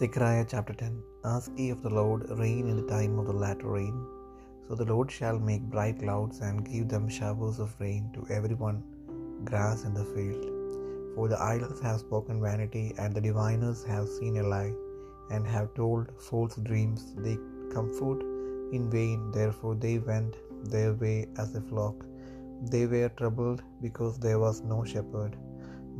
Zechariah chapter 10 Ask ye of the Lord rain in the time of the latter rain. So the Lord shall make bright clouds and give them showers of rain to every one grass in the field. For the idols have spoken vanity, and the diviners have seen a lie, and have told false dreams. They comfort in vain, therefore they went their way as a flock. They were troubled because there was no shepherd.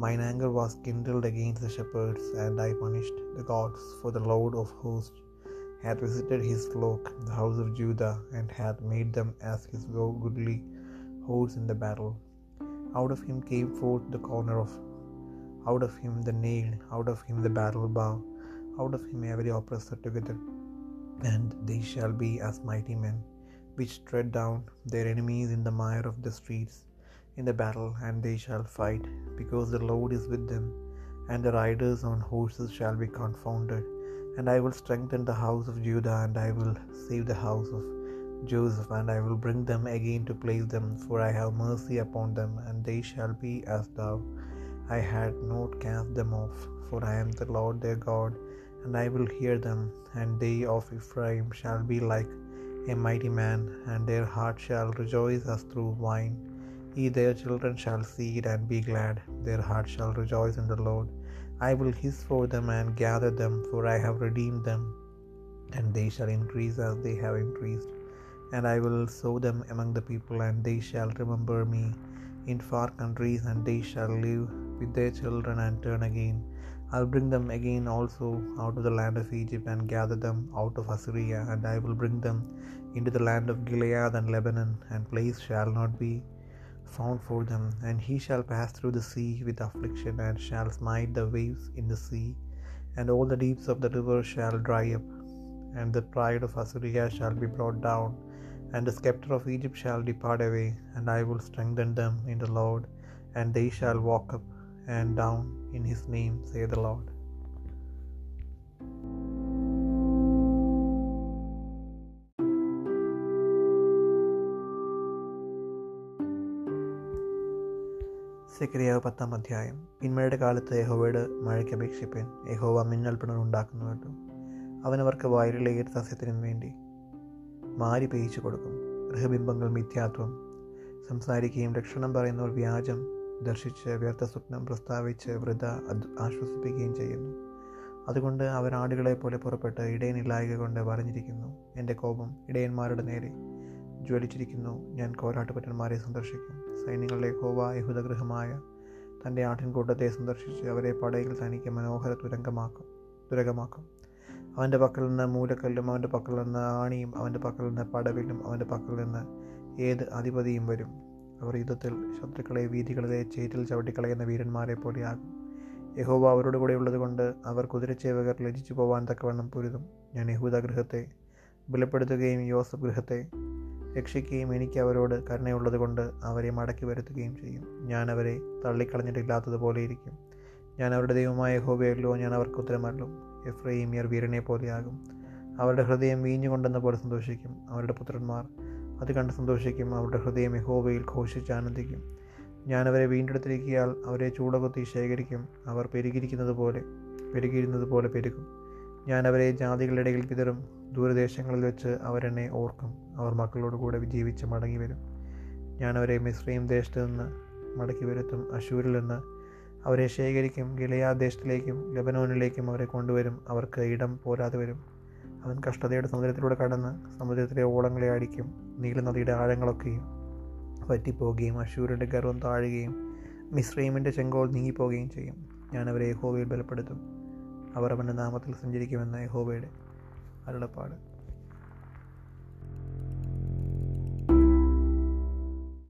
Mine anger was kindled against the shepherds, and I punished the gods, for the Lord of hosts hath visited his flock, the house of Judah, and hath made them as his goodly horse in the battle. Out of him came forth the corner of, out of him the nail, out of him the battle bow, out of him every oppressor together. And they shall be as mighty men, which tread down their enemies in the mire of the streets in the battle, and they shall fight, because the Lord is with them, and the riders on horses shall be confounded. And I will strengthen the house of Judah, and I will save the house of Joseph, and I will bring them again to place them, for I have mercy upon them, and they shall be as thou. I had not cast them off, for I am the Lord their God, and I will hear them, and they of Ephraim shall be like a mighty man, and their heart shall rejoice as through wine. Ye their children shall see it and be glad, their heart shall rejoice in the Lord. I will hiss for them and gather them, for I have redeemed them, and they shall increase as they have increased. And I will sow them among the people, and they shall remember me in far countries, and they shall live with their children and turn again. I'll bring them again also out of the land of Egypt, and gather them out of Assyria, and I will bring them into the land of Gilead and Lebanon, and place shall not be found for them. And he shall pass through the sea with affliction, and shall smite the waves in the sea, and all the deeps of the river shall dry up. And the pride of Assyria shall be brought down, and the scepter of Egypt shall depart away, and I will strengthen them in the Lord, and they shall walk up and down in his name, say the Lord. സെക്രിയാവ് പത്താം അധ്യായം. പിന്മഴയുടെ കാലത്ത് യഹോവയുടെ മഴയ്ക്ക് അപേക്ഷിപ്പൻ. യഹോവ മിന്നൽ പിണറുണ്ടാക്കുന്നു കേട്ടു അവനവർക്ക് വയലിലെ ഏത് സസ്യത്തിനും വേണ്ടി മാരി പേയിച്ചു കൊടുക്കും. ഗൃഹബിംബങ്ങൾ മിഥ്യാത്വം. സംസാരിക്കുകയും രക്ഷണം പറയുന്നവർ വ്യാജം ദർശിച്ച് വ്യർത്ഥ സ്വപ്നം പ്രസ്താവിച്ച് വൃത ആശ്വസിപ്പിക്കുകയും ചെയ്യുന്നു. അതുകൊണ്ട് അവർ ആടുകളെ പോലെ പുറപ്പെട്ട് ഇടയനില്ലായക കൊണ്ട് പറഞ്ഞിരിക്കുന്നു എന്റെ കോപം ഇടയന്മാരുടെ നേരെ. ജ്വലിച്ചിരിക്കുന്നു. ഞാൻ കോരാട്ടുപറ്റന്മാരെ സന്ദർശിക്കും. സൈന്യങ്ങളുടെ ഹോവ യഹുദഗൃഹമായ തന്റെ ആട്ടിൻകൂട്ടത്തെ സന്ദർശിച്ച് അവരെ പടയിൽ തനിക്ക് മനോഹര തുരങ്കമാക്കും. തുരകമാക്കും. അവന്റെ പക്കൽ നിന്ന് മൂലക്കല്ലും അവന്റെ പക്കൽ നിന്ന് ആണിയും അവന്റെ പക്കൽ നിന്ന് പടവിലും അവന്റെ പക്കൽ നിന്ന് ഏത് അധിപതിയും വരും. അവർ യുദ്ധത്തിൽ ശത്രുക്കളെ വീതികളിലെ ചേറ്റിൽ ചവിട്ടിക്കളയുന്ന വീരന്മാരെ പോലെയാകും യഹോവ അവരോട് കൂടെ ഉള്ളതുകൊണ്ട് അവർ കുതിരച്ചേവകർ ലജിച്ചു പോവാൻ തക്കവണ്ണം പൊരുതും. ഞാൻ യഹൂദ ഗൃഹത്തെ ബലപ്പെടുത്തുകയും യോസഫ് ഗൃഹത്തെ രക്ഷിക്കുകയും എനിക്ക് അവരോട് കരുണയുള്ളത് കൊണ്ട് അവരെ മടക്കി വരുത്തുകയും ചെയ്യും. ഞാൻ അവരെ തള്ളിക്കളഞ്ഞിട്ടില്ലാത്തതുപോലെ ഇരിക്കും. ഞാൻ അവരുടെ ദൈവമായ ഹോബയല്ലോ ഞാൻ അവർക്ക് ഉത്തരമല്ലും എഫ്രൈമിയർ വീരനെ പോലെയാകും. അവരുടെ ഹൃദയം വീഞ്ഞുകൊണ്ടെന്ന പോലെ സന്തോഷിക്കും. അവരുടെ പുത്രന്മാർ അത് കണ്ട് സന്തോഷിക്കും. അവരുടെ ഹൃദയം യഹോബയിൽ ഘോഷിച്ച് ആനന്ദിക്കും. ഞാൻ അവരെ വീണ്ടെടുത്തിരിക്കിയാൽ അവരെ ചൂടകുത്തി ശേഖരിക്കും. അവർ പെരുകിയിരിക്കുന്നത് പോലെ പെരുകിയിരുന്നത് പോലെ പെരുകും. ഞാൻ അവരെ ജാതികളുടെ ഇടയിൽ വിതറും ദൂരദേശങ്ങളിൽ വെച്ച് അവരെന്നെ ഓർക്കും. അവർ മക്കളോട് കൂടെ ജീവിച്ച് മടങ്ങി വരും. ഞാൻ അവരെ മിശ്രയും ദേശത്ത് നിന്ന് മടക്കി വരുത്തും. അശൂരിൽ നിന്ന് അവരെ ശേഖരിക്കും. ഗിലയാ ദേശത്തിലേക്കും ലബനോനിലേക്കും അവരെ കൊണ്ടുവരും. അവർക്ക് ഇടം പോരാതെ വരും. അവൻ കഷ്ടതയുടെ സമുദ്രത്തിലൂടെ കടന്ന് സമുദ്രത്തിലെ ഓളങ്ങളെ അടിക്കും. നീലനദിയുടെ ആഴങ്ങളൊക്കെയും പറ്റിപ്പോകുകയും അശൂരിന്റെ ഗർവം താഴുകയും മിശ്രീമിന്റെ ചെങ്കോൾ നീങ്ങിപ്പോവുകയും ചെയ്യും. ഞാൻ അവരെ യഹോവയിൽ ബലപ്പെടുത്തും. അവർ അവന്റെ നാമത്തിൽ സഞ്ചരിക്കുമെന്ന് യഹോവയുടെ അരുളപ്പാട്.